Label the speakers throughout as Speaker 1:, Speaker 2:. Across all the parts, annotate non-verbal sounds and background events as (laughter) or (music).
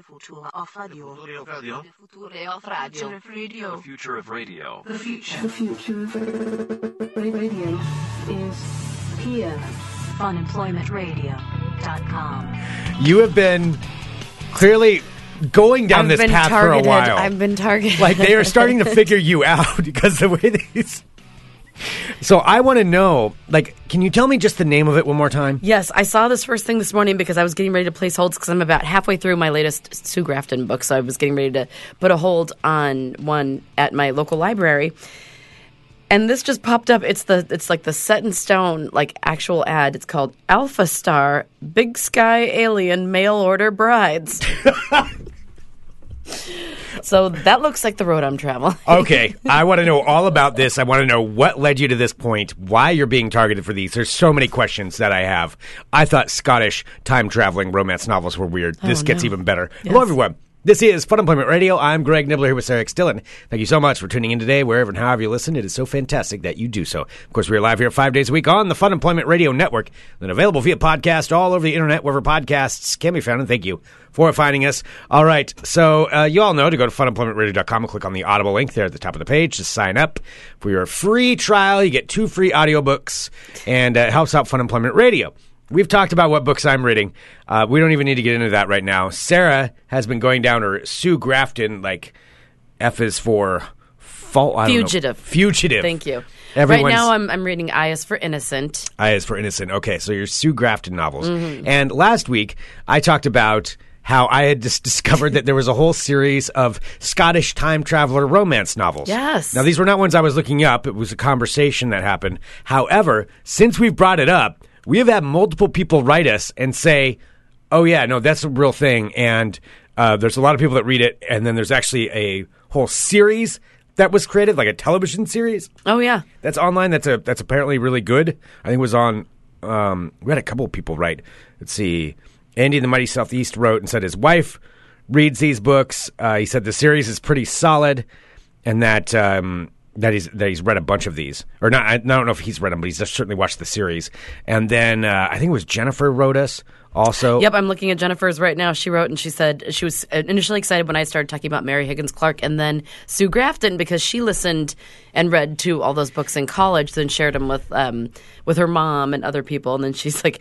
Speaker 1: The future of radio.
Speaker 2: Future of radio.
Speaker 1: The future of radio. Future of radio.
Speaker 2: The future of radio.
Speaker 1: The future.
Speaker 3: The future of radio is here.
Speaker 1: Funemploymentradio.com.
Speaker 4: You have been clearly going down
Speaker 5: I've
Speaker 4: this path
Speaker 5: targeted.
Speaker 4: for a while.
Speaker 5: I've been targeted.
Speaker 4: like they are starting to (laughs) figure you out (laughs) because the way these. So I want to know, like, can you tell me just the name of it one more time?
Speaker 5: Yes, I saw this first thing this morning because I was getting ready to place holds because I'm about halfway through my latest Sue Grafton book. So I was getting ready to put a hold on one at my local library. And this just popped up. It's the it's like the set in stone like actual ad. It's called Alpha Star Big Sky Alien Mail Order Brides. (laughs) so that looks like the road I'm traveling.
Speaker 4: Okay, (laughs) I want to know all about this. I want to know what led you to this point, why you're being targeted for these. There's so many questions that I have. I thought Scottish time traveling romance novels were weird. Oh, this gets
Speaker 5: no.
Speaker 4: even better. Hello, everyone. This is Funemployment Radio. I'm Greg Nibler here with Sarah X. Dillon. Thank you so much for tuning in today, wherever and however you listen. It is so fantastic that you do so. Of course, we're live here five days a week on the Funemployment Radio Network, then available via podcast all over the internet, wherever podcasts can be found. And thank you for finding us. All right, so uh, you all know to go to funemploymentradio.com and click on the Audible link there at the top of the page to sign up for your free trial. You get two free audiobooks, and uh, it helps out Funemployment Radio. We've talked about what books I'm reading. Uh, we don't even need to get into that right now. Sarah has been going down her Sue Grafton, like F is for fault. Don't know.
Speaker 5: Fugitive.
Speaker 4: Fugitive.
Speaker 5: Thank you.
Speaker 4: Everyone's-
Speaker 5: Right now, I'm I'm reading I is for Innocent.
Speaker 4: I is for innocent. Okay, so your Sue Grafton novels.
Speaker 5: Mm-hmm.
Speaker 4: And last week I talked about how I had just (laughs) discovered that there was a whole series of Scottish time traveler romance novels.
Speaker 5: Yes.
Speaker 4: Now these were not ones I was looking up. It was a conversation that happened. However, since we've brought it up, we have had multiple people write us and say, "Oh yeah, no, that's a real thing." And uh, there's a lot of people that read it, and then there's actually a whole series that was created, like a television series
Speaker 5: Oh yeah.
Speaker 4: that's online. That's a that's apparently really good. I think it was on. Um, we had a couple of people write. Let's see. Andy the Mighty Southeast wrote and said his wife reads these books. Uh, he said the series is pretty solid, and that um, that he's that he's read a bunch of these, or not. I, I don't know if he's read them, but he's certainly watched the series. And then uh, I think it was Jennifer wrote us also.
Speaker 5: Yep, I'm looking at Jennifer's right now. She wrote and she said she was initially excited when I started talking about Mary Higgins Clark and then Sue Grafton because she listened and read to all those books in college, then shared them with um, with her mom and other people. And then she's like,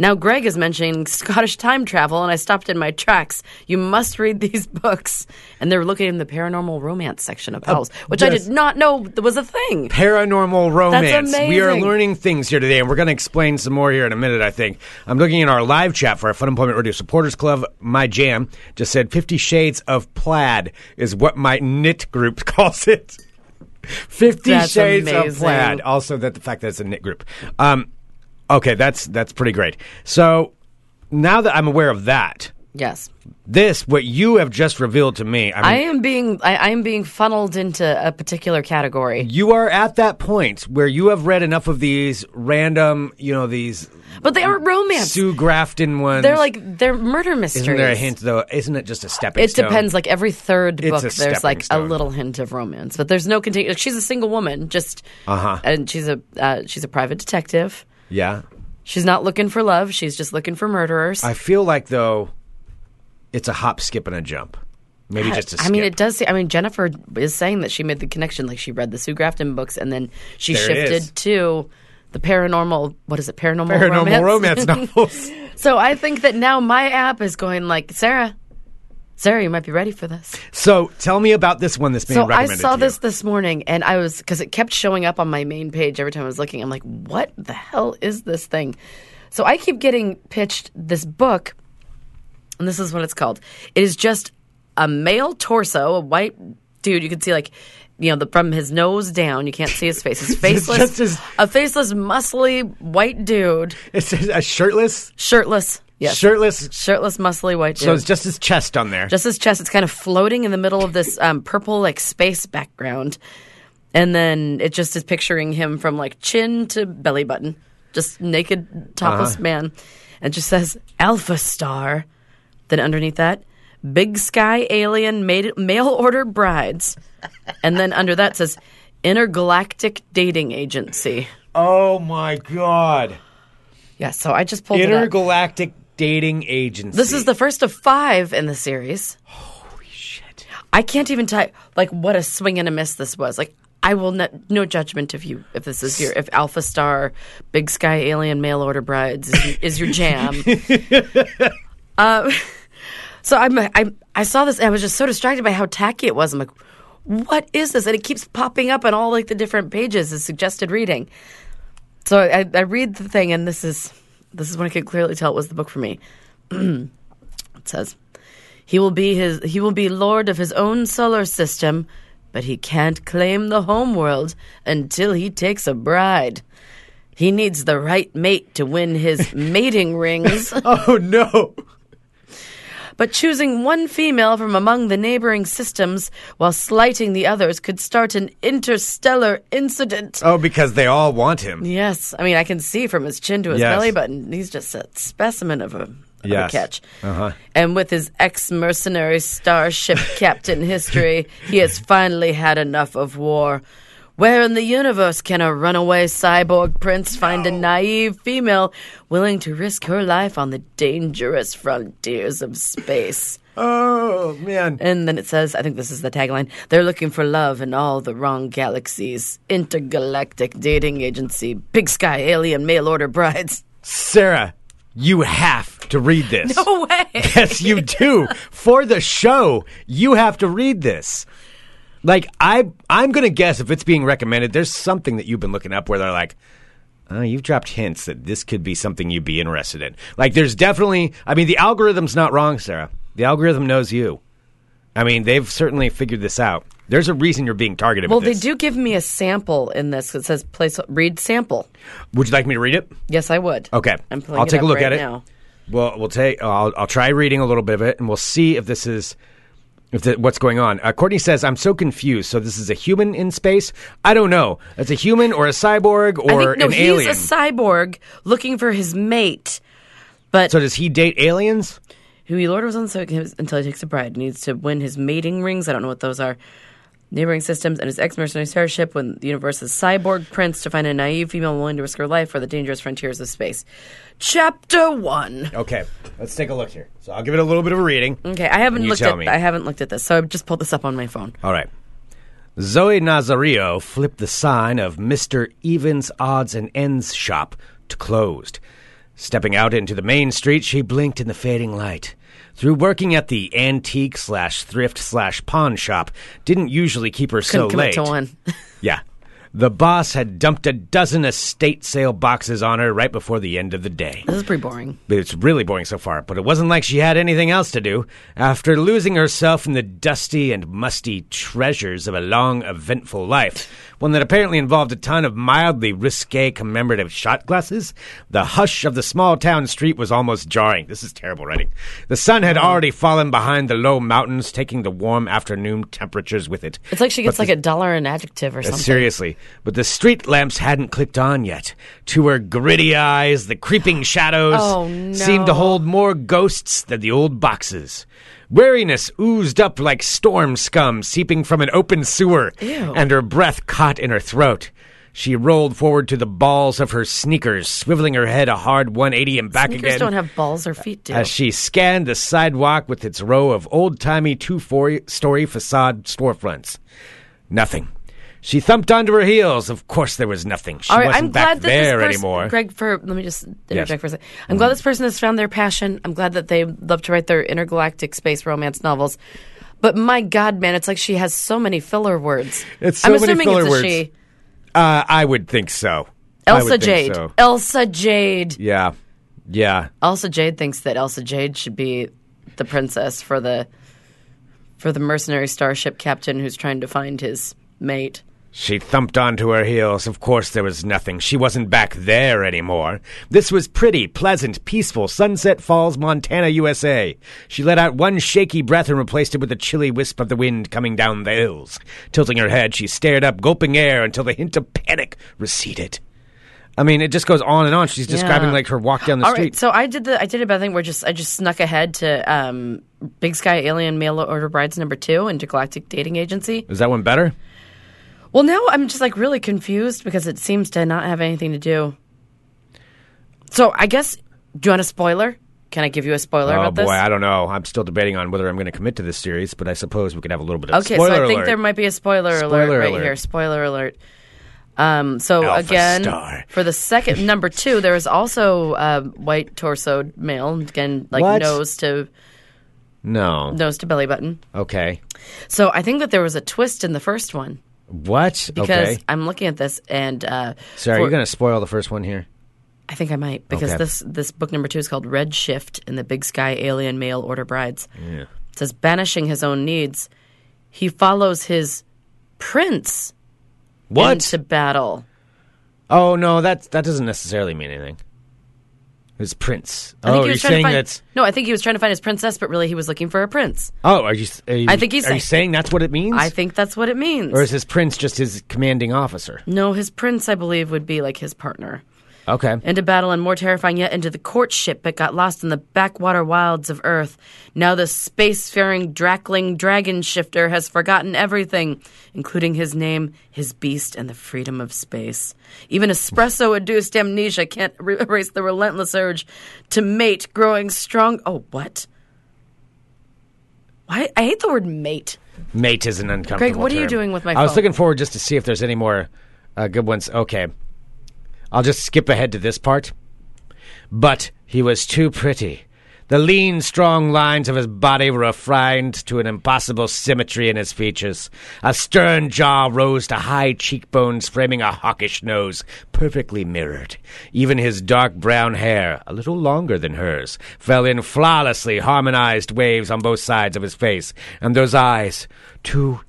Speaker 5: "Now Greg is mentioning Scottish time travel," and I stopped in my tracks. You must read these (laughs) books, and they're looking in the paranormal romance section of Powell's, which I did not know was a thing.
Speaker 4: paranormal romance. We are learning things here today, and we're going to explain some more here in a minute, I think. I'm looking in our live chat for our Funemployment Radio Supporters Club. My jam just said Fifty Shades of Plaid is what my knit group (laughs) calls it. Fifty
Speaker 5: That's
Speaker 4: Shades of. Plaid. Also, that the fact that it's a knit group. Um, okay, that's that's pretty great. So now that I'm aware of that,
Speaker 5: Yes.
Speaker 4: this what you have just revealed to me. I mean,
Speaker 5: I am being I, I am being funneled into a particular category.
Speaker 4: you are at that point where you have read enough of these random, you know, these
Speaker 5: But they aren't romance.
Speaker 4: Sue Grafton ones.
Speaker 5: They're like they're murder mysteries.
Speaker 4: Isn't there a hint though? Isn't it just a stepping
Speaker 5: It
Speaker 4: stone?
Speaker 5: depends. Like every third
Speaker 4: It's
Speaker 5: book, there's like
Speaker 4: stone.
Speaker 5: a little hint of romance, but there's no continu Like she's a single woman, just
Speaker 4: Uh-huh.
Speaker 5: and she's a uh, she's a private detective.
Speaker 4: Yeah.
Speaker 5: She's not looking for love. She's just looking for murderers.
Speaker 4: I feel like though, it's a hop, skip, and a jump. Maybe just a skip.
Speaker 5: I mean, it does. Say, I mean, Jennifer is saying that she made the connection. Like she read the Sue Grafton books, and then she
Speaker 4: There it
Speaker 5: shifted to the paranormal. What is it? Paranormal,
Speaker 4: paranormal
Speaker 5: romance.
Speaker 4: romance novels. (laughs)
Speaker 5: So I think that now my app is going like Sarah. Sarah, you might be ready for this.
Speaker 4: So tell me about this one that's being
Speaker 5: So I saw this this morning, and I was because it kept showing up on my main page every time I was looking. I'm like, what the hell is this thing? So I keep getting pitched this book, and this is what it's called. It is just a male torso, a white dude. You can see like. You know, the, from his nose down, you can't see his face. He's (laughs) faceless,
Speaker 4: just his-
Speaker 5: a faceless, muscly white dude,
Speaker 4: It's a shirtless,
Speaker 5: shirtless. Yes,
Speaker 4: shirtless.
Speaker 5: shirtless, muscly white dude.
Speaker 4: So it's just his chest on there.
Speaker 5: just his chest. It's kind of floating in the middle of this um, purple like space background, and then it just is picturing him from like chin to belly button, just naked, topless
Speaker 4: Uh-huh.
Speaker 5: man, and it just says Alpha Star. Then underneath that, Big Sky Alien made, Mail Order Brides, and then under that says Intergalactic Dating Agency.
Speaker 4: oh my god!
Speaker 5: Yeah, so I just pulled.
Speaker 4: Intergalactic Dating Agency.
Speaker 5: This is the first of five in the series.
Speaker 4: Holy shit.
Speaker 5: I can't even type like what a swing and a miss this was. Like I will not, no judgment if you if this is your if Alpha Star, Big Sky Alien Mail Order Brides is, your- is your jam. uh, (laughs) (laughs) so I'm I I saw this and I was just so distracted by how tacky it was. I'm like, what is this? And it keeps popping up on all like the different pages as suggested reading. So I, I read the thing and this is this is when I could clearly tell it was the book for me. (clears throat) it says. He will be his he will be lord of his own solar system, but he can't claim the homeworld until he takes a bride. He needs the right mate to win his (laughs) mating rings,
Speaker 4: Oh no.
Speaker 5: But choosing one female from among the neighboring systems while slighting the others could start an interstellar incident.
Speaker 4: Oh, because they all want him.
Speaker 5: Yes, I mean I can see from his chin to his
Speaker 4: Yes.
Speaker 5: belly button, he's just a specimen of a,
Speaker 4: Yes.
Speaker 5: catch.
Speaker 4: Uh-huh.
Speaker 5: And with his ex-mercenary starship (laughs) captain history, he has finally had enough of war. Where in the universe can a runaway cyborg prince find a naive female willing to risk her life on the dangerous frontiers of space? (laughs)
Speaker 4: Oh man.
Speaker 5: And then it says, I think this is the tagline they're looking for love in all the wrong galaxies. Intergalactic dating agency, big sky alien mail order brides.
Speaker 4: Sarah, you have to read this. (laughs)
Speaker 5: No way.
Speaker 4: Yes, you do. For the show, you have to read this. Like I, I'm gonna guess if it's being recommended, there's something that you've been looking up where they're like, oh, you've dropped hints that this could be something you'd be interested in. Like, there's definitely. I mean, the algorithm's not wrong, Sarah. The algorithm knows you. I mean, they've certainly figured this out. There's a reason you're being targeted.
Speaker 5: Well, they do give me a sample in this. It says place read sample.
Speaker 4: Would you like me to read it?
Speaker 5: Yes, I would.
Speaker 4: Okay,
Speaker 5: I'm
Speaker 4: I'll take a look
Speaker 5: right
Speaker 4: at it.
Speaker 5: now.
Speaker 4: Well, we'll take. I'll, I'll try reading a little bit of it, and we'll see if this is what's going on. Uh, Courtney says, "I'm so confused. So this is a human in space? I don't know. It's a human or a cyborg
Speaker 5: I
Speaker 4: or
Speaker 5: think no,
Speaker 4: an
Speaker 5: he's
Speaker 4: alien.
Speaker 5: a cyborg looking for his mate, but
Speaker 4: so does he date aliens?
Speaker 5: who he orders on so until he takes a bride. He needs to win his mating rings. I don't know what those are. Neighboring systems and his ex-mercenary starship when the universe's cyborg prince to find a naive female willing to risk her life for the dangerous frontiers of space. Chapter one.
Speaker 4: Okay, let's take a look here. So I'll give it a little bit of a reading.
Speaker 5: Okay, I haven't looked at
Speaker 4: me.
Speaker 5: I haven't looked at this, so I've just pulled this up on my phone.
Speaker 4: All right. Zoe Nazario flipped the sign of Mr. Evans Odds and Ends shop to closed. Stepping out into the main street, she blinked in the fading light. Through working at the antique slash thrift slash pawn shop, didn't usually keep her so
Speaker 5: Couldn't commit
Speaker 4: late.
Speaker 5: to one.
Speaker 4: Yeah. The boss had dumped a dozen estate sale boxes on her right before the end of the day.
Speaker 5: this is pretty boring.
Speaker 4: It's really boring so far, but it wasn't like she had anything else to do. After losing herself in the dusty and musty treasures of a long, eventful life, one that apparently involved a ton of mildly risque commemorative shot glasses, the hush of the small town street was almost jarring. This is terrible writing. The sun had already fallen behind the low mountains, taking the warm afternoon temperatures with it.
Speaker 5: It's like she gets
Speaker 4: But
Speaker 5: like a dollar an adjective or
Speaker 4: uh,
Speaker 5: something.
Speaker 4: Seriously, but the street lamps hadn't clicked on yet. To her gritty eyes, the creeping (gasps) shadows
Speaker 5: Oh, no.
Speaker 4: seemed to hold more ghosts than the old boxes. Weariness oozed up like storm scum seeping from an open sewer,
Speaker 5: Ew.
Speaker 4: and her breath caught in her throat. She rolled forward to the balls of her sneakers, swiveling her head a hard 180 and back
Speaker 5: Sneakers
Speaker 4: again
Speaker 5: don't have balls or feet, do.
Speaker 4: as she scanned the sidewalk with its row of old timey two story facade storefronts. Nothing. She thumped onto her heels. Of course, there was nothing. She
Speaker 5: right,
Speaker 4: wasn't
Speaker 5: I'm
Speaker 4: back there
Speaker 5: person,
Speaker 4: anymore.
Speaker 5: Greg, for let me just interject
Speaker 4: Yes. Mm-hmm.
Speaker 5: for a second. I'm glad this person has found their passion. I'm glad that they love to write their intergalactic space romance novels. But my God, man, it's like she has so many filler words.
Speaker 4: It's so
Speaker 5: I'm
Speaker 4: many
Speaker 5: assuming
Speaker 4: filler
Speaker 5: it's a
Speaker 4: words.
Speaker 5: she.
Speaker 4: Uh, I would think so.
Speaker 5: Elsa Jade.
Speaker 4: so.
Speaker 5: Elsa Jade.
Speaker 4: Yeah, yeah.
Speaker 5: Elsa Jade thinks that Elsa Jade should be the princess for the for the mercenary starship captain who's trying to find his mate.
Speaker 4: She thumped onto her heels. Of course, there was nothing. She wasn't back there anymore. This was pretty, pleasant, peaceful Sunset Falls, Montana, USA. She let out one shaky breath and replaced it with a chilly wisp of the wind coming down the hills. Tilting her head, she stared up, gulping air until the hint of panic receded. I mean, it just goes on and on. She's describing
Speaker 5: Yeah.
Speaker 4: like her walk down the
Speaker 5: All
Speaker 4: street.
Speaker 5: right, so I did the I did a bad thing where just I just snuck ahead to um, Big Sky Alien Mail Order Brides number two Intergalactic Dating Agency.
Speaker 4: Is that one better?
Speaker 5: Well, now I'm just like really confused because it seems to not have anything to do. So I guess do you want a spoiler? Can I give you a spoiler
Speaker 4: Oh
Speaker 5: about
Speaker 4: boy. I don't know. I'm still debating on whether I'm going to commit to this series, but I suppose we could have a little bit of
Speaker 5: Okay,
Speaker 4: spoiler
Speaker 5: so I think
Speaker 4: alert.
Speaker 5: there might be a spoiler,
Speaker 4: Spoiler
Speaker 5: alert right
Speaker 4: alert.
Speaker 5: here. Spoiler alert. Um, so
Speaker 4: Alpha
Speaker 5: again,
Speaker 4: star.
Speaker 5: for the second number two, there is also uh, white torsoed male again, like
Speaker 4: What?
Speaker 5: nose to
Speaker 4: no.
Speaker 5: nose to belly button.
Speaker 4: Okay.
Speaker 5: So I think that there was a twist in the first one
Speaker 4: What?
Speaker 5: because
Speaker 4: okay.
Speaker 5: I'm looking at this and uh,
Speaker 4: So are
Speaker 5: for-
Speaker 4: you going to spoil the first one here?
Speaker 5: I think I might because
Speaker 4: Okay.
Speaker 5: this this book number two is called Red Shift in the Big Sky Alien Mail Order Brides.
Speaker 4: Yeah.
Speaker 5: It says banishing his own needs, he follows his prince
Speaker 4: What?
Speaker 5: into battle.
Speaker 4: Oh no, that that doesn't necessarily mean anything. His prince.
Speaker 5: I think
Speaker 4: oh,
Speaker 5: he was trying to
Speaker 4: saying
Speaker 5: find,
Speaker 4: that's.
Speaker 5: No, I think he was trying to find his princess, but really he was looking for a prince.
Speaker 4: Oh, are you? Are you
Speaker 5: I think he's
Speaker 4: Are you
Speaker 5: saying-
Speaker 4: saying that's what it means?
Speaker 5: I think that's what it means.
Speaker 4: Or is his prince just his commanding officer?
Speaker 5: no, his prince, I believe, would be like his partner.
Speaker 4: Okay.
Speaker 5: Into battle, and more terrifying yet, into the courtship that got lost in the backwater wilds of Earth. Now the spacefaring Drakling dragon shifter has forgotten everything, including his name, his beast, and the freedom of space. Even espresso-induced amnesia can't re- erase the relentless urge to mate, growing strong. Oh, what? Why? I hate the word mate.
Speaker 4: Mate is an uncomfortable.
Speaker 5: Greg, what are you doing with my
Speaker 4: I was looking forward just to see if there's any more uh, good ones. Okay, I'll just skip ahead to this part. But he was too pretty. The lean, strong lines of his body were refined to an impossible symmetry in his features. A stern jaw rose to high cheekbones, framing a hawkish nose, perfectly mirrored. Even his dark brown hair, a little longer than hers, fell in flawlessly harmonized waves on both sides of his face, and those eyes, too,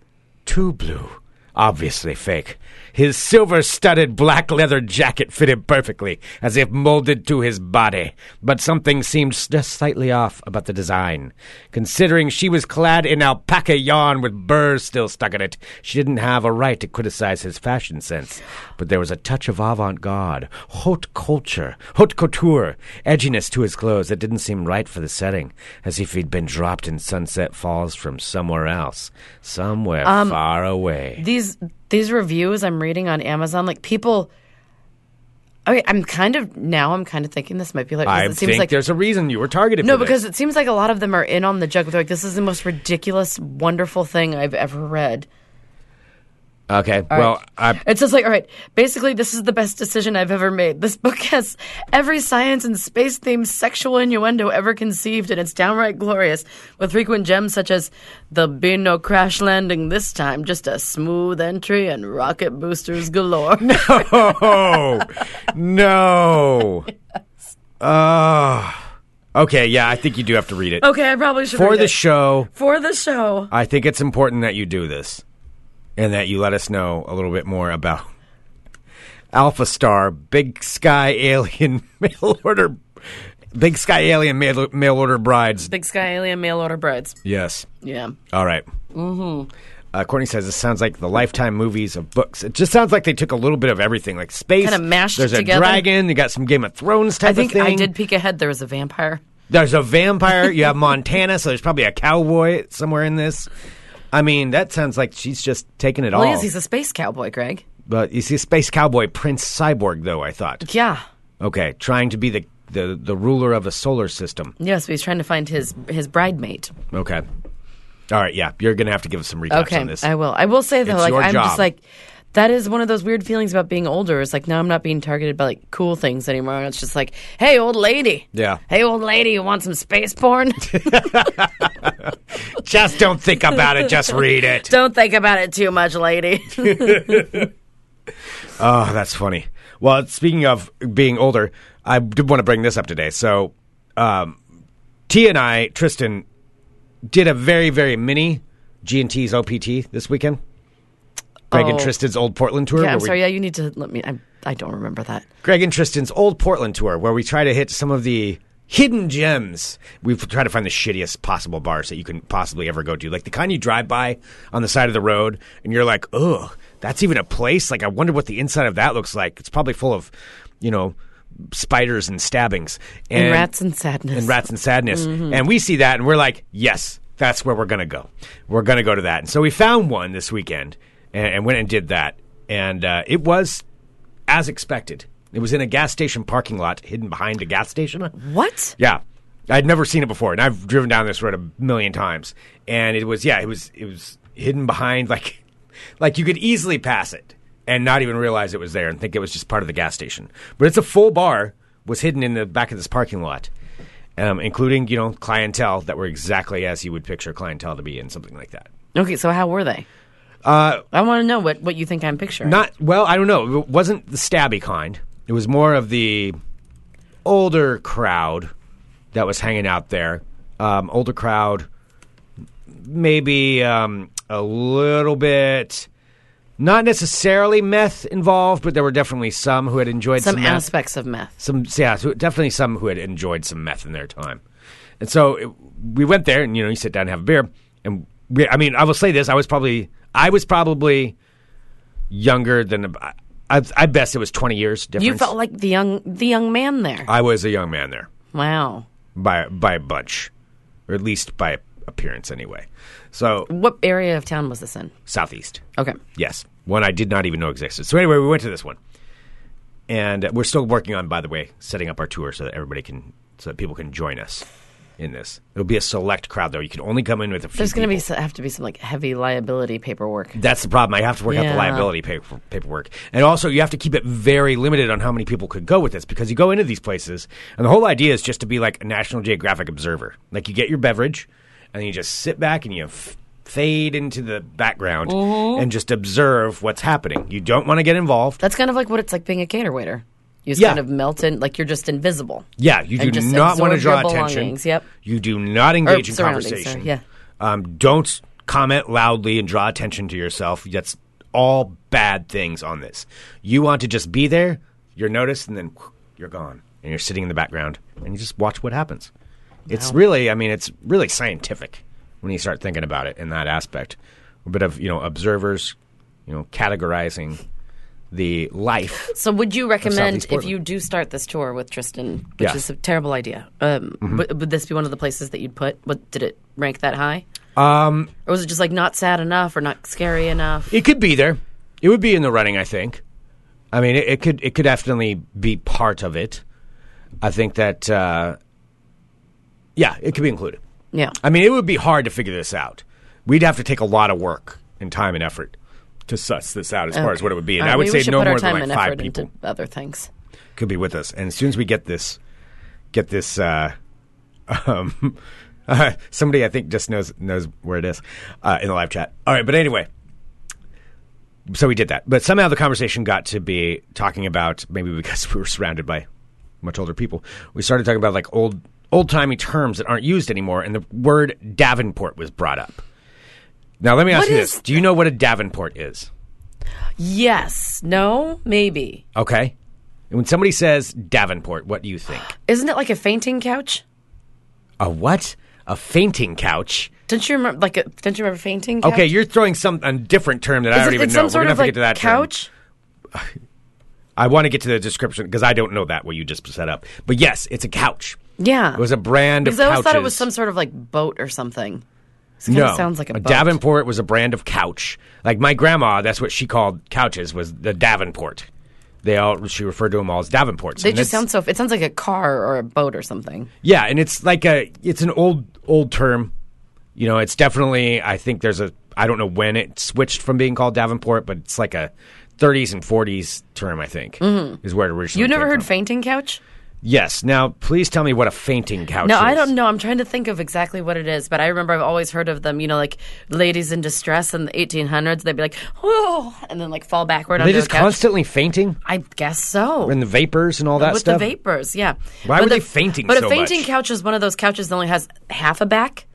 Speaker 4: too blue, obviously fake. His silver studded black leather jacket fitted perfectly, as if molded to his body, but something seemed just slightly off about the design. Considering she was clad in alpaca yarn with burrs still stuck in it, she didn't have a right to criticize his fashion sense. But there was a touch of avant garde, haute culture, haute couture, edginess to his clothes that didn't seem right for the setting, as if he'd been dropped in Sunset Falls from somewhere else, somewhere um, far away.
Speaker 5: these these reviews I'm reading on Amazon, like people. Okay, I'm kind of now. I'm kind of thinking this might be like.
Speaker 4: I
Speaker 5: it seems
Speaker 4: think
Speaker 5: like
Speaker 4: there's a reason you were targeted.
Speaker 5: no, because it seems like a lot of them are in on the joke. They're like, "This is the most ridiculous, wonderful thing I've ever read."
Speaker 4: Okay,
Speaker 5: All
Speaker 4: well,
Speaker 5: right.
Speaker 4: I,
Speaker 5: It says like, all right, basically, this is the best decision I've ever made. This book (laughs) has every science and space themed sexual innuendo ever conceived, and it's downright glorious, with frequent gems such as "There'll be no crash landing this time, just a smooth entry and rocket boosters galore." (laughs)
Speaker 4: No, no, uh, okay, yeah, I think you do have to read it
Speaker 5: okay, I probably should
Speaker 4: for the
Speaker 5: it.
Speaker 4: show.
Speaker 5: for the show.
Speaker 4: I think it's important that you do this, and that you let us know a little bit more about Alpha Star, Big Sky Alien (laughs) Mail Order, Big Sky Alien Mail, mail Order Brides.
Speaker 5: Big Sky Alien mail order brides.
Speaker 4: Yes.
Speaker 5: Yeah.
Speaker 4: All right. Mm-hmm. Uh, Courtney says this sounds like the Lifetime movies of books. It just sounds like they took a little bit of everything, like space.
Speaker 5: Kinda mashed
Speaker 4: There's
Speaker 5: it
Speaker 4: a dragon. You got some Game of Thrones type
Speaker 5: I think
Speaker 4: of
Speaker 5: I did peek ahead. There was a vampire.
Speaker 4: There's a vampire. You have Montana, so there's probably a cowboy somewhere in this. I mean, that sounds like she's just taking it
Speaker 5: Well,
Speaker 4: all.
Speaker 5: he is. He's a space cowboy, Greg.
Speaker 4: but you see, a space cowboy Prince Cyborg, though. I thought.
Speaker 5: Yeah.
Speaker 4: Okay, trying to be the the, the ruler of a solar system.
Speaker 5: Yes, but he's trying to find his his bridemate.
Speaker 4: Okay. All right. Yeah, you're gonna have to give us some recaps
Speaker 5: Okay,
Speaker 4: on this.
Speaker 5: I will. I will say though,
Speaker 4: It's
Speaker 5: like I'm
Speaker 4: job.
Speaker 5: just like that is one of those weird feelings about being older. It's like now I'm not being targeted by like cool things anymore. It's just like, hey, old lady.
Speaker 4: Yeah.
Speaker 5: Hey, old lady, you want some space porn? (laughs) (laughs)
Speaker 4: just don't think about it. Just read it.
Speaker 5: Don't think about it too much, lady. (laughs)
Speaker 4: Oh, that's funny. Well, speaking of being older, I did want to bring this up today. So, um, T and I, Tristan, did a very, very mini G and T's OPT this weekend. Greg and
Speaker 5: Oh.
Speaker 4: Tristan's old Portland tour.
Speaker 5: yeah, I'm
Speaker 4: we-
Speaker 5: sorry. Yeah, you need to let me. I, I don't remember that.
Speaker 4: Greg and Tristan's old Portland tour, where we try to hit some of the hidden gems. We've tried to find the shittiest possible bars that you can possibly ever go to, like the kind you drive by on the side of the road, and you're like, "Ugh, that's even a place." Like, I wonder what the inside of that looks like. It's probably full of, you know, spiders and stabbings
Speaker 5: And, rats and sadness.
Speaker 4: and rats and sadness. Mm-hmm. And we see that and we're like, yes, that's where we're going to go. We're going to go to that. And so we found one this weekend and, and went and did that. And uh, it was as expected. It was in a gas station parking lot hidden behind a gas station.
Speaker 5: What?
Speaker 4: Yeah. I'd never seen it before, and I've driven down this road a million times. And it was, yeah, it was, it was hidden behind like, (laughs) like you could easily pass it and not even realize it was there and think it was just part of the gas station. But it's a full bar was hidden in the back of this parking lot, um, including you know clientele that were exactly as you would picture clientele to be in something like that.
Speaker 5: Okay, so how were they? Uh, I want to know what, what you think I'm picturing.
Speaker 4: Not well, I don't know. It wasn't the stabby kind. It was more of the older crowd that was hanging out there. Um, older crowd, maybe um, a little bit, not necessarily meth involved, but there were definitely some who had enjoyed some,
Speaker 5: some
Speaker 4: meth.
Speaker 5: aspects of meth.
Speaker 4: Some, yeah, so definitely some who had enjoyed some meth in their time. And so it, we went there, and you know, you sit down and have a beer, and we, I mean, I will say this: I was probably, I was probably younger than. I, I best it was twenty years difference.
Speaker 5: You felt like the young the young man there.
Speaker 4: I was a young man there
Speaker 5: wow.
Speaker 4: by by a bunch, or at least by appearance anyway. So
Speaker 5: What area of town was this in?
Speaker 4: southeast,
Speaker 5: Okay.
Speaker 4: yes, one I did not even know existed. So anyway, we went to this one, and we're still working on, by the way, setting up our tour so that everybody can, so that people can join us in this. It'll be a select crowd though. You can only come in with a few.
Speaker 5: There's going to be have to be some like heavy liability paperwork.
Speaker 4: That's the problem. I have to work out the liability paper, paperwork, and also you have to keep it very limited on how many people could go with this because you go into these places, and the whole idea is just to be like a National Geographic observer. Like you get your beverage, and you just sit back and you f- fade into the background
Speaker 5: Mm-hmm.
Speaker 4: and just observe what's happening. You don't want to get involved.
Speaker 5: That's kind of like what it's like being a cater waiter. You just
Speaker 4: Yeah.
Speaker 5: kind of melt in, like you're just invisible.
Speaker 4: Yeah, you do not want to draw attention.
Speaker 5: yep.
Speaker 4: You do not engage in conversation.
Speaker 5: sorry, yeah.
Speaker 4: Um, don't comment loudly and draw attention to yourself. That's all bad things on this. You want to just be there, you're noticed, and then you're gone. And you're sitting in the background, and you just watch what happens. It's really, I mean, it's really scientific when you start thinking about it in that aspect. A bit of, you know, observers, you know, categorizing the life.
Speaker 5: So, would you recommend if you do start this tour with Tristan, which.
Speaker 4: Mm-hmm.
Speaker 5: is a terrible idea? Um, would, would this be one of the places that you'd put? What did it rank that high? Um, or was it just like not sad enough or not scary enough?
Speaker 4: It could be there. It would be in the running, I think. I mean, it, it could it could definitely be part of it. I think that uh, yeah, it could be included.
Speaker 5: yeah.
Speaker 4: I mean, it would be hard to figure this out. We'd have to take a lot of work and time and effort to suss this out as far as what it would be. And
Speaker 5: right,
Speaker 4: I would say no more than like five people
Speaker 5: into other things.
Speaker 4: could be with us. And as soon as we get this, get this, uh, (laughs) um, uh, somebody I think just knows knows where it is uh, in the live chat. All right, but anyway, so we did that. But somehow the conversation got to be talking about maybe because (laughs) we were surrounded by much older people. We started talking about like old old timey terms that aren't used anymore, and the word Davenport was brought up. Now let me ask
Speaker 5: What
Speaker 4: you
Speaker 5: is
Speaker 4: this: Do you know what a Davenport is?
Speaker 5: Yes. No. Maybe.
Speaker 4: Okay. And when somebody says Davenport, what do you think?
Speaker 5: Isn't it like a fainting couch?
Speaker 4: A what? A fainting couch?
Speaker 5: Don't you remember? Like, a, don't you remember fainting? Couch?
Speaker 4: Okay, you're throwing some a different term that I don't
Speaker 5: it,
Speaker 4: even know.
Speaker 5: some
Speaker 4: We're
Speaker 5: sort
Speaker 4: gonna
Speaker 5: of
Speaker 4: have to get to that term.
Speaker 5: couch. (sighs)
Speaker 4: I want to get to the description because I don't know that what you just set up. But yes, it's a couch.
Speaker 5: Yeah.
Speaker 4: It was a brand
Speaker 5: because I always
Speaker 4: couches.
Speaker 5: thought it was some sort of like boat or something.
Speaker 4: No,
Speaker 5: sounds like a, boat.
Speaker 4: Davenport was a brand of couch. Like my grandma, that's what she called couches was the Davenport. They all she referred to them all as Davenports.
Speaker 5: They
Speaker 4: And
Speaker 5: just sound so. It sounds like a car or a boat or something.
Speaker 4: Yeah, and it's like a it's an old old term. You know, it's definitely I think there's a I don't know when it switched from being called Davenport, but it's like a 30s and 40s term I think mm-hmm. is where it originally
Speaker 5: You never heard
Speaker 4: from.
Speaker 5: fainting couch?
Speaker 4: Yes. Now, please tell me what a fainting couch is.
Speaker 5: No,
Speaker 4: is.
Speaker 5: I don't know. I'm trying to think of exactly what it is, but I remember I've always heard of them. You know, like ladies in distress in the 1800s, they'd be like, "Oh," and then like fall backward
Speaker 4: Are they just constantly fainting
Speaker 5: I guess so.
Speaker 4: and the vapors and all that
Speaker 5: with
Speaker 4: stuff?
Speaker 5: the vapors, yeah.
Speaker 4: Why
Speaker 5: But
Speaker 4: were
Speaker 5: the-
Speaker 4: they fainting
Speaker 5: But
Speaker 4: so
Speaker 5: a fainting
Speaker 4: much?
Speaker 5: couch is one of those couches that only has half a back.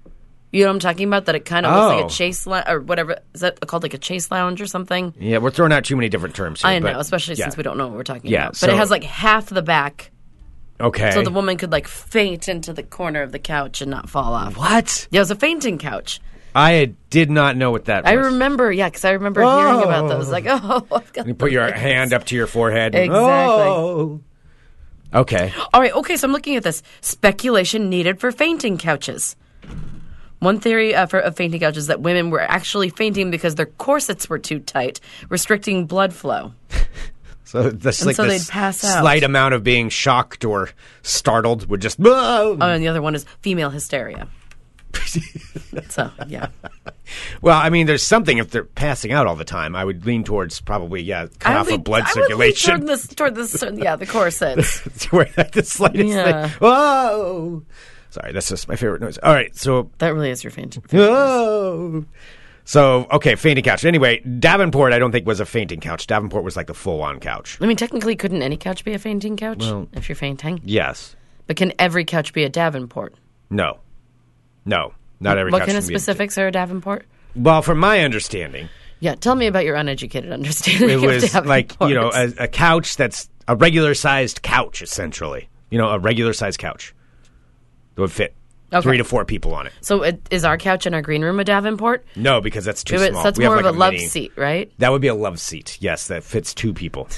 Speaker 5: You know what I'm talking about? That it kind of looks like
Speaker 4: Oh.
Speaker 5: a chase lou- or whatever. Is that called like a chase lounge or something?
Speaker 4: Yeah, we're throwing out too many different terms here.
Speaker 5: I know, especially
Speaker 4: yeah.
Speaker 5: since we don't know what we're talking
Speaker 4: Yeah,
Speaker 5: about. But it has like half the back,
Speaker 4: Okay.
Speaker 5: so the woman could like faint into the corner of the couch and not fall off.
Speaker 4: what?
Speaker 5: Yeah, it was a fainting couch.
Speaker 4: I did not know what that was.
Speaker 5: I remember, yeah, because I remember hearing about those. Like, oh, (laughs) I've got
Speaker 4: You put your
Speaker 5: this.
Speaker 4: hand up to your forehead.
Speaker 5: Exactly.
Speaker 4: Oh. Okay.
Speaker 5: All right, okay, so I'm looking at this. Speculation needed for fainting couches. One theory uh, for, of fainting couches is that women were actually fainting because their corsets were too tight, restricting blood flow. (laughs)
Speaker 4: So that's
Speaker 5: And
Speaker 4: like
Speaker 5: so
Speaker 4: the
Speaker 5: they'd pass out.
Speaker 4: slight amount of being shocked or startled would just.
Speaker 5: Oh, and the other one is female hysteria. (laughs) so yeah,
Speaker 4: Well, I mean, there's something if they're passing out all the time. I would lean towards probably yeah, cut off of blood
Speaker 5: I would lean
Speaker 4: circulation.
Speaker 5: toward this, toward this, yeah, the corsets. (laughs)
Speaker 4: where (laughs) the slightest
Speaker 5: Yeah.
Speaker 4: thing. Whoa! Sorry, that's just my favorite noise. All right, so
Speaker 5: that really is your favorite.
Speaker 4: whoa. So okay, fainting couch. Anyway, Davenport, I don't think was a fainting couch. Davenport was like the full-on couch.
Speaker 5: I mean, technically, couldn't any couch be a fainting couch well, if you're fainting?
Speaker 4: Yes.
Speaker 5: But can every couch be a Davenport?
Speaker 4: No. No. Not every
Speaker 5: what
Speaker 4: couch
Speaker 5: kind of
Speaker 4: be a-
Speaker 5: specifics are a Davenport?
Speaker 4: well, from my understanding,
Speaker 5: Yeah, tell me about your uneducated understanding.
Speaker 4: it was like you know a, a couch that's a regular-sized couch, essentially. You know, a regular-sized couch that would fit
Speaker 5: Okay.
Speaker 4: three to four people on it.
Speaker 5: so it, is our couch in our green room a Davenport?
Speaker 4: No, because that's too
Speaker 5: It-
Speaker 4: small.
Speaker 5: so that's
Speaker 4: We have
Speaker 5: more
Speaker 4: like
Speaker 5: of a, love
Speaker 4: mini-
Speaker 5: seat, right?
Speaker 4: That would be a love seat. Yes, that fits two people.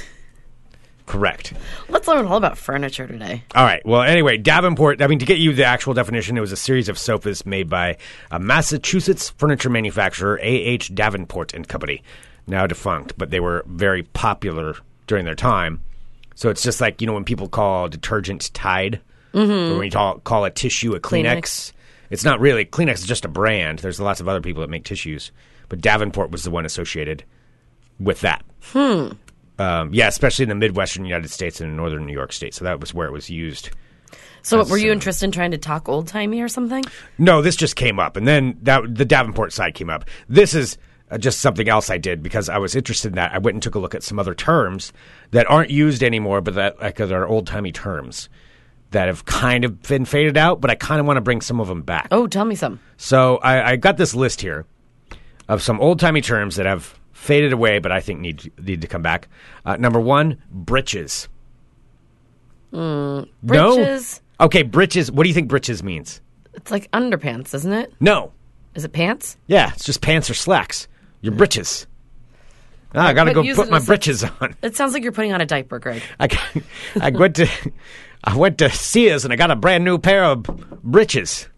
Speaker 4: Correct.
Speaker 5: Let's learn all about furniture today.
Speaker 4: All right. Well, anyway, Davenport. I mean, to get you the actual definition, it was a series of sofas made by a Massachusetts furniture manufacturer, A.H. Davenport and Company, now defunct, but they were very popular during their time. So it's just like you know when people call detergent Tide, or when you call, call a tissue a Kleenex.
Speaker 5: Kleenex.
Speaker 4: It's not really Kleenex is just a brand. There's lots of other people that make tissues, but Davenport was the one associated with that. Hmm. Um, yeah, especially in the Midwestern United States and in Northern New York State. So that was where it was used.
Speaker 5: So,
Speaker 4: That's,
Speaker 5: were you
Speaker 4: uh,
Speaker 5: interested in trying to talk old timey or something?
Speaker 4: No, this just came up, and then that the Davenport side came up. This is uh, just something else I did because I was interested in that. I went and took a look at some other terms that aren't used anymore, but that like are old timey terms that have kind of been faded out. But I kind of want to bring some of them back.
Speaker 5: Oh, tell me some.
Speaker 4: So I, I got this list here of some old timey terms that have faded away, but I think need need to come back. Uh, number one, britches.
Speaker 5: Britches?
Speaker 4: No. Okay, britches. What do you think britches means?
Speaker 5: It's like underpants, isn't it?
Speaker 4: No.
Speaker 5: Is it pants?
Speaker 4: Yeah, it's just pants or slacks. Your britches. Ah, I got to go put my britches on.
Speaker 5: It sounds like you're putting on a diaper, Greg.
Speaker 4: I, I went to I went to Sears and I got a brand new pair of britches.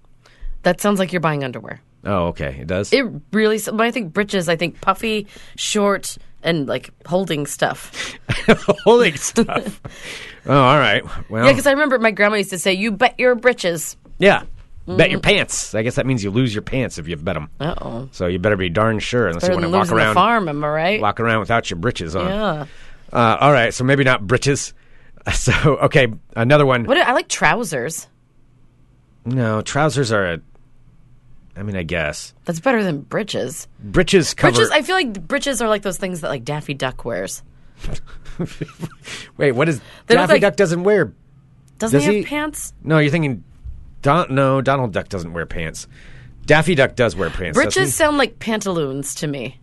Speaker 5: That sounds like you're buying underwear.
Speaker 4: Oh, okay, it does.
Speaker 5: It really. When I think britches, I think puffy, short, and like holding stuff. (laughs)
Speaker 4: Holding stuff. (laughs) oh, all right. Well,
Speaker 5: Yeah, because I remember my grandma used to say, "You bet your britches."
Speaker 4: Yeah. Bet
Speaker 5: Mm-hmm.
Speaker 4: your pants. I guess that means you lose your pants if you bet them.
Speaker 5: Uh oh.
Speaker 4: So you better be darn sure unless you want to walk around
Speaker 5: farm, am I right?
Speaker 4: walk around without your britches on.
Speaker 5: Yeah.
Speaker 4: Uh, all right, so maybe not britches. (laughs) So okay, another one.
Speaker 5: What I like trousers.
Speaker 4: No, trousers are a. I mean, I guess
Speaker 5: That's better than britches.
Speaker 4: britches cover.
Speaker 5: Britches. I feel like britches are like those things that like Daffy Duck wears. (laughs)
Speaker 4: Wait, what is
Speaker 5: They
Speaker 4: Daffy
Speaker 5: like-
Speaker 4: Duck doesn't wear?
Speaker 5: Doesn't
Speaker 4: Does
Speaker 5: he,
Speaker 4: he-
Speaker 5: have pants?
Speaker 4: No, you're thinking. Don, no, Donald Duck doesn't wear pants. Daffy Duck does wear pants.
Speaker 5: Britches sound like pantaloons to me.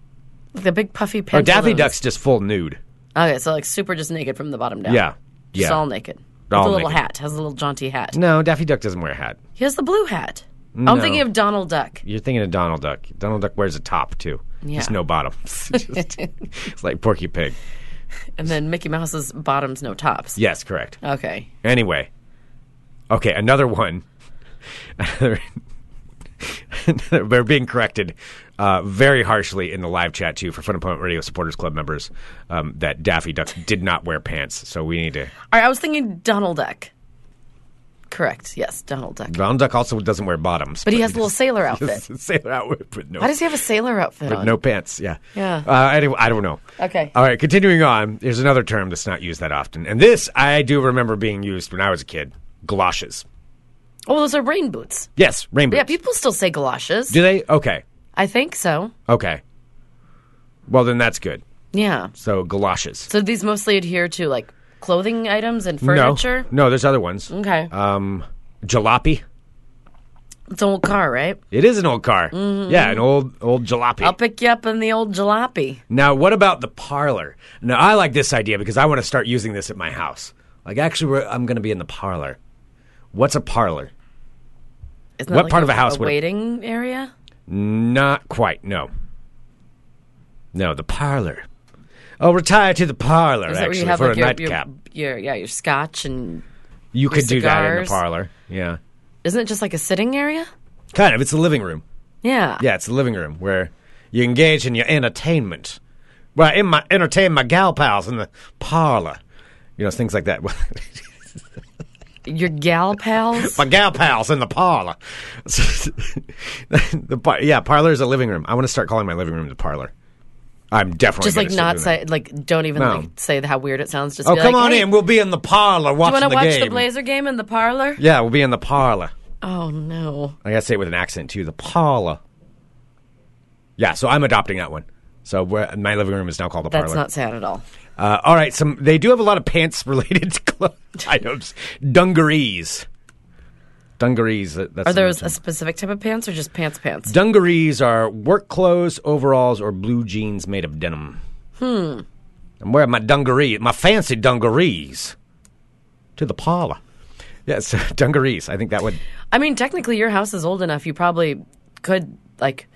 Speaker 5: Like the big puffy
Speaker 4: Oh. Daffy Duck's just full nude.
Speaker 5: Okay, so like super just naked from the bottom down.
Speaker 4: Yeah,
Speaker 5: Just
Speaker 4: yeah.
Speaker 5: all naked.
Speaker 4: All
Speaker 5: With a little
Speaker 4: naked.
Speaker 5: hat. Has a little jaunty hat.
Speaker 4: No, Daffy Duck doesn't wear a hat.
Speaker 5: He has the blue hat.
Speaker 4: Oh, no.
Speaker 5: I'm thinking of Donald Duck.
Speaker 4: You're thinking of Donald Duck. Donald Duck wears a top too.
Speaker 5: Yeah.
Speaker 4: Just no bottom. (laughs) (laughs) Just- it's like Porky Pig.
Speaker 5: And then Mickey Mouse's bottoms, no tops.
Speaker 4: Yes, correct.
Speaker 5: Okay.
Speaker 4: Anyway, okay, another one. They're being corrected uh, very harshly in the live chat too for Funemployment Radio Supporters Club members um, that Daffy Duck did not wear pants. So we need to.
Speaker 5: All right, I was thinking Donald Duck. Correct. Yes, Donald Duck.
Speaker 4: Donald Duck also doesn't wear bottoms,
Speaker 5: But he has a little sailor (laughs) outfit.
Speaker 4: sailor outfit with no
Speaker 5: Why does he have a sailor outfit
Speaker 4: with
Speaker 5: on?
Speaker 4: no pants. Yeah.
Speaker 5: Yeah.
Speaker 4: Uh, anyway, I don't know.
Speaker 5: Okay.
Speaker 4: All right. Continuing on. There's another term that's not used that often, and this I do remember being used when I was a kid. Galoshes.
Speaker 5: Oh, those are rain boots.
Speaker 4: Yes, rain boots.
Speaker 5: Yeah, people still say galoshes.
Speaker 4: Do they? Okay.
Speaker 5: I think so.
Speaker 4: Okay. Well, then that's good.
Speaker 5: Yeah.
Speaker 4: So galoshes.
Speaker 5: So these mostly adhere to like clothing items and furniture.
Speaker 4: No, no, there's other ones.
Speaker 5: Okay.
Speaker 4: Um, jalopy.
Speaker 5: it's an old car, right?
Speaker 4: It is an old car. Yeah, an old old jalopy.
Speaker 5: Mm-hmm. I'll pick you up in the old jalopy.
Speaker 4: Now, what about the parlor? Now, I like this idea because I want to start using this at my house. Like, actually, we're, I'm going to be in the parlor. What's a parlor?
Speaker 5: Isn't
Speaker 4: What
Speaker 5: like
Speaker 4: part
Speaker 5: a,
Speaker 4: of a house
Speaker 5: A
Speaker 4: would it-
Speaker 5: waiting area.
Speaker 4: Not quite. No. No, the parlor. Oh, retire to the parlor.
Speaker 5: Is
Speaker 4: actually,
Speaker 5: have
Speaker 4: for
Speaker 5: like
Speaker 4: a
Speaker 5: your,
Speaker 4: nightcap.
Speaker 5: your, your yeah your scotch and
Speaker 4: you could do that in the parlor. Yeah,
Speaker 5: isn't it just like a sitting area?
Speaker 4: kind of. It's the living room.
Speaker 5: Yeah.
Speaker 4: Yeah, it's the living room where you engage in your entertainment Well, in my entertain my gal pals in the parlor. You know, things like that. (laughs)
Speaker 5: Your gal pals? (laughs)
Speaker 4: my gal pals in the parlor. (laughs) the par- yeah, parlor is a living room. I want to start calling my living room the parlor. I'm definitely
Speaker 5: Just like not say like don't even
Speaker 4: No.
Speaker 5: like say how weird it sounds. Just
Speaker 4: Oh,
Speaker 5: be
Speaker 4: come
Speaker 5: like,
Speaker 4: on
Speaker 5: hey,
Speaker 4: in. We'll be in the parlor
Speaker 5: Do you
Speaker 4: watching
Speaker 5: want to
Speaker 4: the
Speaker 5: watch
Speaker 4: game.
Speaker 5: the Blazer game in the parlor?
Speaker 4: Yeah, we'll be in the parlor.
Speaker 5: Oh no.
Speaker 4: I gotta say it with an accent too. The parlor. Yeah, so I'm adopting that one. So my living room is now called the parlor.
Speaker 5: That's not sad at all.
Speaker 4: Uh, all right, some they do have a lot of pants related to clothes (laughs) items. Dungarees. Dungarees. that-
Speaker 5: Are those a specific type of pants or just pants pants?
Speaker 4: Dungarees are work clothes, overalls, or blue jeans made of denim. Hmm. I'm wearing my dungaree, my fancy dungarees, to the parlor. Yes, (laughs) dungarees. I think that would.
Speaker 5: I mean, technically, your house is old enough. You probably could like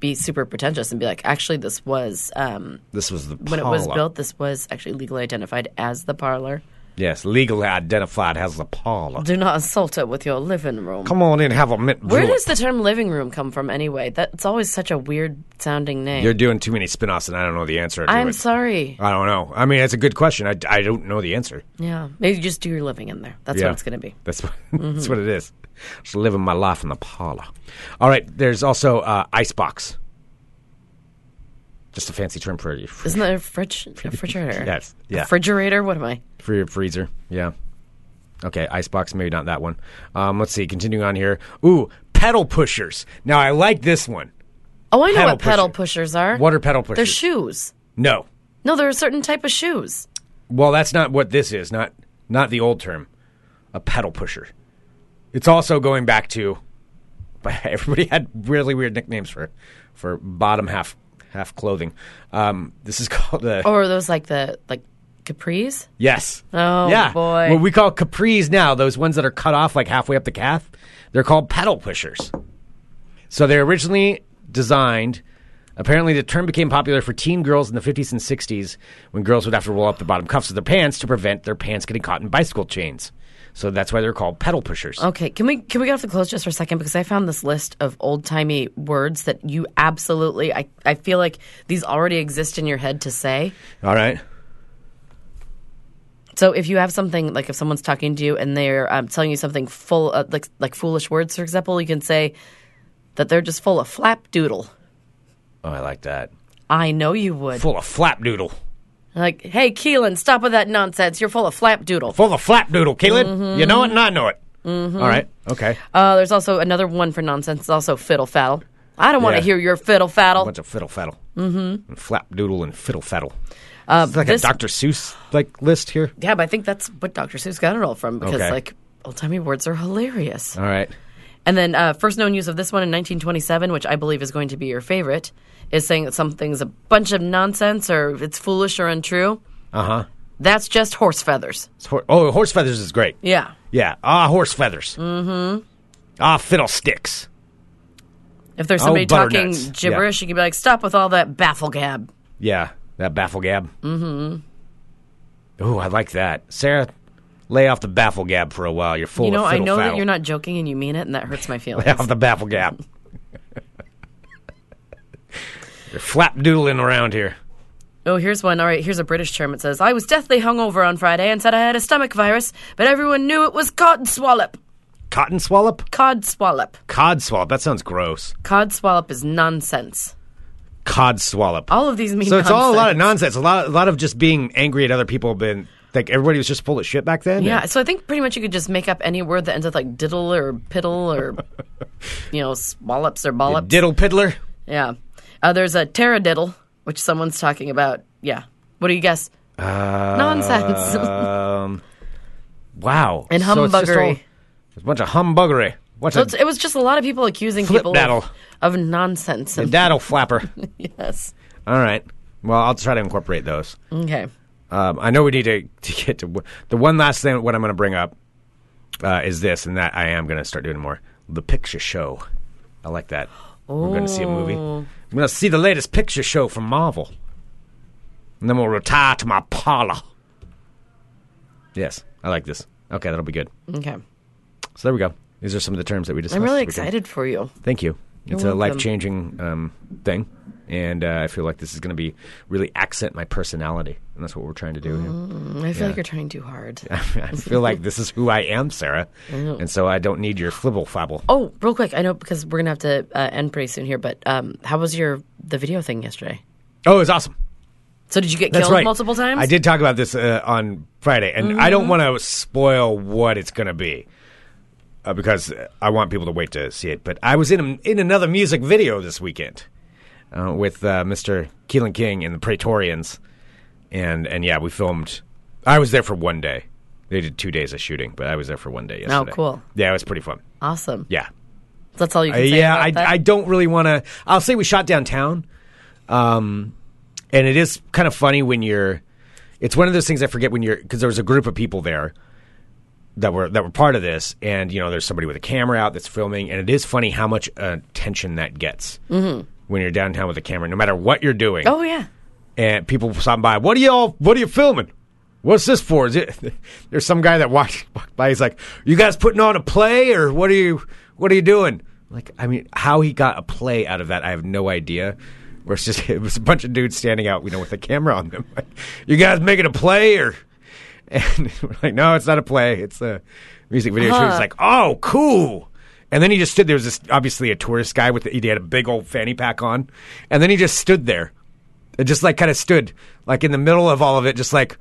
Speaker 5: be super pretentious and be like, actually, this was um,
Speaker 4: This was the
Speaker 5: when it was built. This was actually legally identified as the parlor.
Speaker 4: Yes, legally identified as the parlor.
Speaker 5: Do not insult it with your living room.
Speaker 4: Come on in, have a mint.
Speaker 5: Where does the term living room come from anyway? That's always such a weird sounding name.
Speaker 4: You're doing too many spin-offs, and I don't know the answer. To
Speaker 5: I'm
Speaker 4: it.
Speaker 5: sorry.
Speaker 4: I don't know. I mean, it's a good question. I, I don't know the answer.
Speaker 5: Yeah, maybe you just do your living in there. That's
Speaker 4: Yeah.
Speaker 5: what it's going to be.
Speaker 4: That's what, (laughs) that's what it is. Just living my life in the parlor. All right. There's also uh, icebox. Just a fancy term for
Speaker 5: Isn't that a fridge? A (laughs) refrigerator?
Speaker 4: Yes, yeah.
Speaker 5: Refrigerator? What am I?
Speaker 4: for your freezer. Yeah. Okay, icebox. Maybe not that one. Um, let's see. Continuing on here. Ooh, pedal pushers. Now I like this one.
Speaker 5: Oh, I know
Speaker 4: Pedal
Speaker 5: what pedal pushers are.
Speaker 4: What are pedal pushers?
Speaker 5: They're shoes.
Speaker 4: no.
Speaker 5: No, they're a certain type of shoes.
Speaker 4: Well, that's not what this is. Not not the old term. A pedal pusher. It's also going back to. (laughs) Everybody had really weird nicknames for for bottom half half clothing. Um, this is (laughs) called the
Speaker 5: Or are those like the like capris?
Speaker 4: yes.
Speaker 5: Oh,
Speaker 4: yeah.
Speaker 5: boy.
Speaker 4: What we call capris now, those ones that are cut off like halfway up the calf, they're called pedal pushers. So they're originally designed. Apparently, the term became popular for teen girls in the 50s and 60s when girls would have to roll up the bottom cuffs of their pants to prevent their pants getting caught in bicycle chains. So that's why they're called pedal pushers.
Speaker 5: Okay, can we can we get off the clothes just for a second because I found this list of old timey words that you absolutely I I feel like these already exist in your head to say.
Speaker 4: All right.
Speaker 5: So if you have something like if someone's talking to you and they're um, telling you something full uh, like like foolish words, for example, you can say that they're just full of flap doodle.
Speaker 4: Oh, I like that.
Speaker 5: I know you would.
Speaker 4: Full of flap doodle.
Speaker 5: Like, hey, Keelan, stop with that nonsense. You're full of flapdoodle.
Speaker 4: Full of flap doodle, Keelan. You know it and I know it. All right. Okay.
Speaker 5: Uh, there's also another one for nonsense. It's also fiddle faddle. I don't want to
Speaker 4: Yeah.
Speaker 5: hear your fiddle
Speaker 4: A
Speaker 5: faddle.
Speaker 4: bunch of fiddle faddle. Mm-hmm. And flap doodle and fiddle faddle. it's like
Speaker 5: this-
Speaker 4: a Dr. Seuss like list here.
Speaker 5: Yeah, but I think that's what Dr. Seuss got it all from because
Speaker 4: Okay.
Speaker 5: like old timey words are hilarious.
Speaker 4: All right.
Speaker 5: And then uh, first known use of this one in 1927, which I believe is going to be your favorite, is saying that something's a bunch of nonsense or it's foolish or untrue.
Speaker 4: Uh huh.
Speaker 5: That's just horse feathers.
Speaker 4: Oh, horse feathers is great.
Speaker 5: Yeah.
Speaker 4: Yeah. Ah, horse feathers. Mm-hmm. Ah, fiddlesticks.
Speaker 5: If there's somebody talking
Speaker 4: butternuts.
Speaker 5: gibberish, you can be like, "Stop with all that baffle gab."
Speaker 4: Yeah, that baffle gab. Mm-hmm. Oh, I like that. Sarah, lay off the baffle gab for a while. You're full
Speaker 5: you know,
Speaker 4: of
Speaker 5: I know that you're not joking and you mean it, and that hurts my feelings. (laughs)
Speaker 4: Lay off the baffle gab. (laughs) you're flap doodling around here.
Speaker 5: Oh, here's one. All right, here's a British term. It says, I was deathly hungover on Friday and said I had a stomach virus, but everyone knew it was cod swallop.
Speaker 4: Cotton swallop?
Speaker 5: Cod swallop.
Speaker 4: Cod swallop. That sounds gross.
Speaker 5: Cod swallop is nonsense.
Speaker 4: Cod swallop.
Speaker 5: All of these mean
Speaker 4: so it's all a lot of
Speaker 5: nonsense.
Speaker 4: nonsense. A lot, a lot of just being angry at other people. Been like everybody was just full of shit back then.
Speaker 5: Yeah, so I think pretty much you could just make up any word that ends with like diddle or piddle or, (laughs) you know, swallops or bollops.
Speaker 4: Diddle piddler.
Speaker 5: yeah. Uh, there's a taradiddle, which someone's talking about. Yeah. What do you guess? Nonsense.
Speaker 4: Um, (laughs) wow.
Speaker 5: and
Speaker 4: So it's
Speaker 5: humbuggery.
Speaker 4: A bunch of humbuggery. What's
Speaker 5: So it was just a lot of people accusing people of, of nonsense. And,
Speaker 4: daddle flapper? (laughs)
Speaker 5: yes.
Speaker 4: All right. Well, I'll try to incorporate those.
Speaker 5: Okay.
Speaker 4: Um, I know we need to, (laughs) to get to the one last thing. What I'm going to bring up uh, is this, and that I am going to start doing more. The picture show. I like that. We're going to see a movie. I'm going to see the latest picture show from Marvel, and then we'll retire to my parlor. Yes, I like this. Okay, that'll be good.
Speaker 5: Okay.
Speaker 4: So there we go. These are some of the terms that we discussed.
Speaker 5: I'm really excited for you.
Speaker 4: Thank you. It's
Speaker 5: You're
Speaker 4: a life changing um, thing, and uh, I feel like this is going to be really accent my personality, and that's what we're trying to do.
Speaker 5: Mm, I feel like you're trying too hard. (laughs)
Speaker 4: I feel like this is who I am, Sarah, and so I don't need your flibble fabble.
Speaker 5: Oh, real quick, I know because we're gonna have to uh, end pretty soon here, but um, how was your the video thing yesterday?
Speaker 4: Oh, it was awesome.
Speaker 5: So did you get
Speaker 4: That's
Speaker 5: killed
Speaker 4: right.
Speaker 5: multiple times? Mm-hmm.
Speaker 4: I did talk about this uh, on Friday, and I don't want to spoil what it's going to be uh, because I want people to wait to see it. But I was in a, in another music video this weekend uh, with uh, Mr. Keelan King and the Praetorians, and and yeah, we filmed. I was there for one day. They did two days of shooting, but I was there for one day yesterday.
Speaker 5: Oh, cool.
Speaker 4: Yeah, it was pretty fun.
Speaker 5: Awesome.
Speaker 4: Yeah.
Speaker 5: That's all you
Speaker 4: Uh,
Speaker 5: can say
Speaker 4: yeah, I,
Speaker 5: that?
Speaker 4: I don't really want to. I'll say we shot downtown, um, and it is kind of funny when you're. It's one of those things I forget when you're because there was a group of people there that were that were part of this, and you know there's somebody with a camera out that's filming, and it is funny how much uh, attention that gets when you're downtown with a camera, no matter what you're doing
Speaker 5: Oh yeah.
Speaker 4: and people stopping by. What are y'all? What are you filming? What's this for? Is it? (laughs) There's some guy that walked, walked by. He's like, "You guys putting on a play, or what are you? What are you doing?" Like, I mean, how he got a play out of that, I have no idea. Where it's just (laughs) it was a bunch of dudes standing out, you know, with a camera on them. Like, (laughs) you guys making a play, or? (laughs) And we're like, "No, it's not a play. It's a music video." shoot." He's like, "Oh, cool." And then he just stood there. Was this obviously a tourist guy with the, he had a big old fanny pack on, and then he just stood there it just like kind of stood like in the middle of all of it, just like,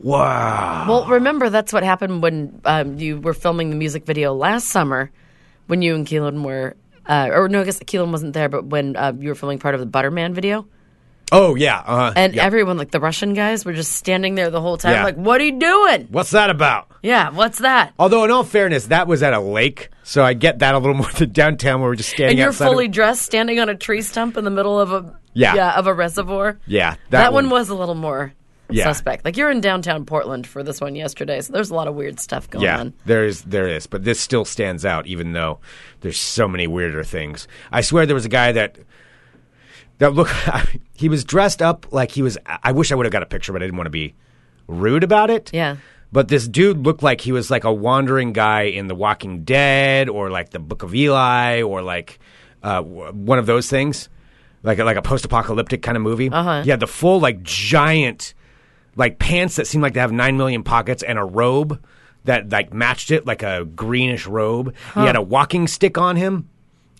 Speaker 4: wow.
Speaker 5: Well, remember that's what happened when um, you were filming the music video last summer, when you and Keelan were, uh, or no, I guess Keelan wasn't there, but when uh, you were filming part of the Butterman video,
Speaker 4: Oh yeah, uh,
Speaker 5: and
Speaker 4: yeah.
Speaker 5: everyone, like the Russian guys, were just standing there the whole time,
Speaker 4: Yeah.
Speaker 5: like, "What are you doing?
Speaker 4: What's that about?
Speaker 5: Yeah, what's that?"
Speaker 4: Although in all fairness, that was at a lake, so I get that a little (laughs) more than downtown where we're just standing
Speaker 5: And you're
Speaker 4: outside. of-
Speaker 5: fully dressed, standing on a tree stump in the middle of a
Speaker 4: Yeah.
Speaker 5: of a reservoir.
Speaker 4: yeah,
Speaker 5: That, one, was a little more
Speaker 4: Yeah.
Speaker 5: suspect. Like you're in downtown Portland for this one yesterday, so there's a lot of weird stuff going
Speaker 4: Yeah,
Speaker 5: on.
Speaker 4: there is, there is, but this still stands out, even though there's so many weirder things. I swear there was a guy that that look. (laughs) he was dressed up like he was. I wish I would have got a picture, but I didn't want to be rude about it.
Speaker 5: Yeah.
Speaker 4: But this dude looked like he was like a wandering guy in The Walking Dead, or like the Book of Eli, or like uh, one of those things, like a, like a post-apocalyptic kind of movie.
Speaker 5: Uh-huh.
Speaker 4: He had the full like giant like pants that seemed like to have nine million pockets and a robe that like matched it, like a greenish robe. He had a walking stick on him,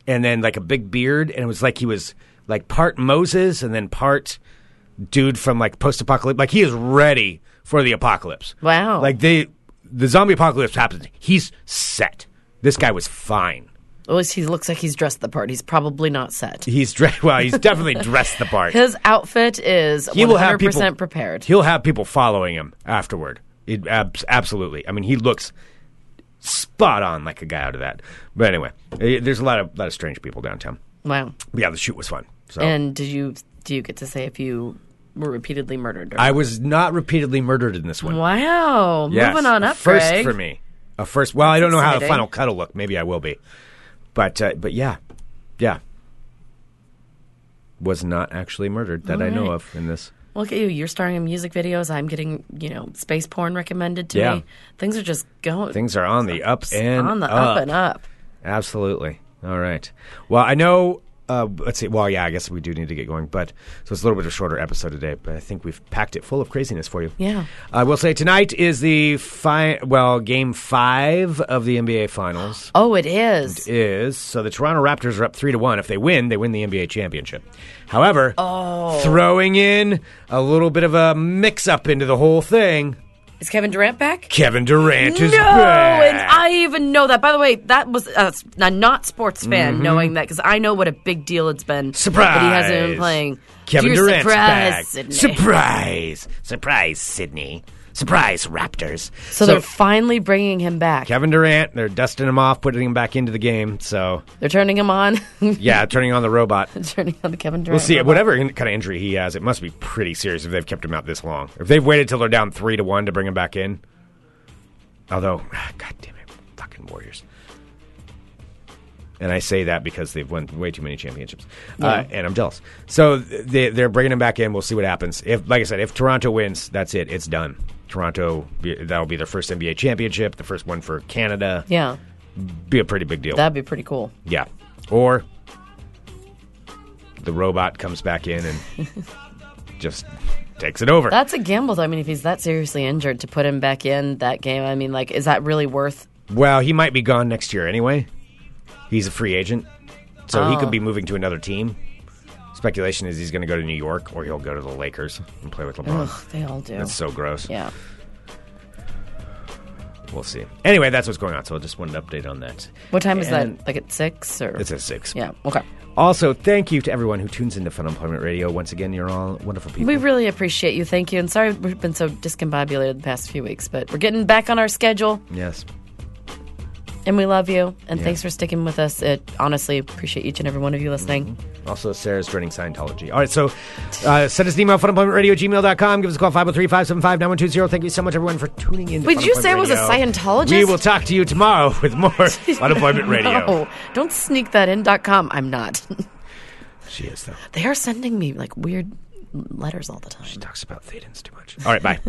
Speaker 4: and then like a big beard, and it was like he was like part Moses and then part dude from like post-apocalypse. Like he is ready for the apocalypse.
Speaker 5: Wow.
Speaker 4: Like they, the zombie apocalypse happens. He's set. This guy was fine.
Speaker 5: At least he looks like he's dressed the part. He's probably not set.
Speaker 4: He's dressed. Well, he's (laughs) definitely dressed the part.
Speaker 5: His outfit is
Speaker 4: he will have
Speaker 5: 100%
Speaker 4: people
Speaker 5: prepared.
Speaker 4: He'll have people following him afterward. It, abs- absolutely. I mean, he looks spot on like a guy out of that. But anyway, eh, there's a lot of lot of strange people downtown.
Speaker 5: Wow.
Speaker 4: But yeah, the shoot was fun. So
Speaker 5: And did you do you get to say if you were repeatedly murdered? Or
Speaker 4: I was not repeatedly murdered in this one.
Speaker 5: wow.
Speaker 4: Yes,
Speaker 5: Moving on up,
Speaker 4: first
Speaker 5: Greg.
Speaker 4: for me. A first. Well, I don't know how the final cut will look. Maybe I will be. But uh, but yeah, yeah. Was not actually murdered that I know of in this.
Speaker 5: Look at you. You're starring in music videos. I'm getting, you know, space porn recommended to
Speaker 4: Yeah.
Speaker 5: me. Things are just going.
Speaker 4: Things are on the up and
Speaker 5: on the
Speaker 4: up.
Speaker 5: up and up.
Speaker 4: Absolutely. All right. Well, I know. Uh, let's see. Well, yeah, I guess we do need to get going, but so it's a little bit of a shorter episode today. But I think we've packed it full of craziness for you.
Speaker 5: Yeah.
Speaker 4: I will say tonight is the fi- well game five of the NBA Finals. (gasps)
Speaker 5: Oh, it is.
Speaker 4: It is. so the Toronto Raptors are up three to one. If they win, they win the NBA championship. However, throwing in a little bit of a mix up into the whole thing,
Speaker 5: Is Kevin Durant back?
Speaker 4: Kevin Durant is
Speaker 5: no,
Speaker 4: back.
Speaker 5: and I even know that. By the way, that was uh, a not sports fan knowing that because I know what a big deal it's been.
Speaker 4: Surprise!
Speaker 5: that he hasn't been playing.
Speaker 4: Kevin
Speaker 5: Dear
Speaker 4: Durant's
Speaker 5: surprise,
Speaker 4: back.
Speaker 5: Sydney.
Speaker 4: Surprise! Surprise, Sydney. Surprise, Raptors.
Speaker 5: So, they're finally bringing him back.
Speaker 4: Kevin Durant, they're dusting him off, putting him back into the game. So,
Speaker 5: They're turning him on. (laughs)
Speaker 4: yeah, turning on the robot. (laughs)
Speaker 5: turning on the Kevin Durant.
Speaker 4: We'll see.
Speaker 5: robot.
Speaker 4: Whatever kind of injury he has, it must be pretty serious if they've kept him out this long. If they've waited till they're down three to one to bring him back in. Although, (sighs) God damn it, fucking Warriors. And I say that because they've won way too many championships, uh, and I'm jealous. So they, they're bringing him back in. We'll see what happens. If, like I said, if Toronto wins, that's it. It's done. Toronto, that'll be their first NBA championship, the first one for Canada.
Speaker 5: Yeah,
Speaker 4: Be a pretty big deal.
Speaker 5: that'd be pretty cool.
Speaker 4: Yeah. Or the robot comes back in and (laughs) just takes it over.
Speaker 5: That's a gamble, though. I mean, if he's that seriously injured, to put him back in that game, I mean, like, is that really worth?
Speaker 4: well, he might be gone next year anyway. He's a free agent, so he
Speaker 5: Oh.
Speaker 4: could be moving to another team. Speculation is he's going to go to New York or he'll go to the Lakers and play with LeBron.
Speaker 5: Ugh, they all do.
Speaker 4: That's so gross.
Speaker 5: yeah.
Speaker 4: We'll see. Anyway, that's what's going on. So I just wanted to update on that.
Speaker 5: What time is
Speaker 4: And-
Speaker 5: that? Like at six or?
Speaker 4: It's at six.
Speaker 5: Yeah. Okay.
Speaker 4: Also, thank you to everyone who tunes into Funemployment Radio. Once again, you're all wonderful people.
Speaker 5: We really appreciate you. Thank you. And sorry we've been so discombobulated the past few weeks, but we're getting back on our schedule
Speaker 4: yes.
Speaker 5: And we love you. And
Speaker 4: Yeah.
Speaker 5: thanks for sticking with us. It honestly appreciate each and every one of you listening.
Speaker 4: Also, Sarah's joining Scientology. All right, so uh, send us an email, funemploymentradio gmail.com. Give us a call, 503 575 9120. Thank you so much, everyone, for tuning in.
Speaker 5: did you say I was a Scientologist?
Speaker 4: We will talk to you tomorrow (laughs) with more (laughs) Funemployment Radio.
Speaker 5: No, (laughs) don't sneak that in. Dot com. I'm not.
Speaker 4: She is, though.
Speaker 5: they are sending me like weird letters all the time.
Speaker 4: She talks about Thetans too much. All right, bye.